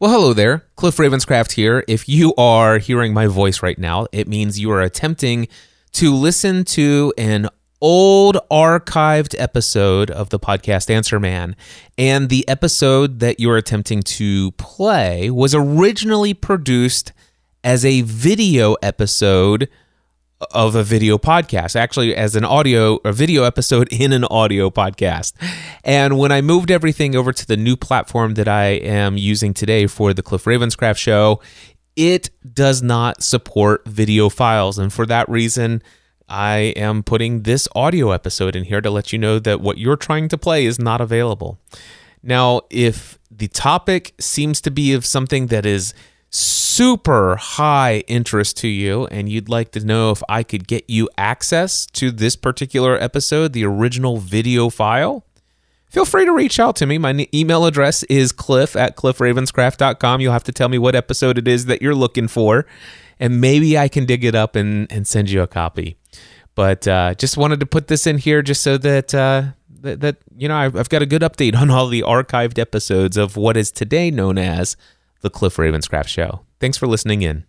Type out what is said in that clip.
Well, hello there. Cliff Ravenscraft here. If you are hearing my voice right now, it means you are attempting to listen to an old archived episode of the podcast Answer Man. And the episode that you're attempting to play was originally produced as a video episode of a video podcast, actually as an audio a video episode in an audio podcast. And when I moved everything over to the new platform that I am using today for the Cliff Ravenscraft show, it does not support video files. And for that reason, I am putting this audio episode in here to let you know that what you're trying to play is not available. Now, if the topic seems to be of something that is super high interest to you and you'd like to know if I could get you access to this particular episode, the original video file, feel free to reach out to me. My email address is cliff at cliffravenscraft.com. You'll have to tell me what episode it is that you're looking for, and maybe I can dig it up and, and send you a copy. But uh, just wanted to put this in here just so that. Uh, that, that you know I've, I've got a good update on all the archived episodes of what is today known as the Cliff Ravenscraft Show. Thanks for listening in.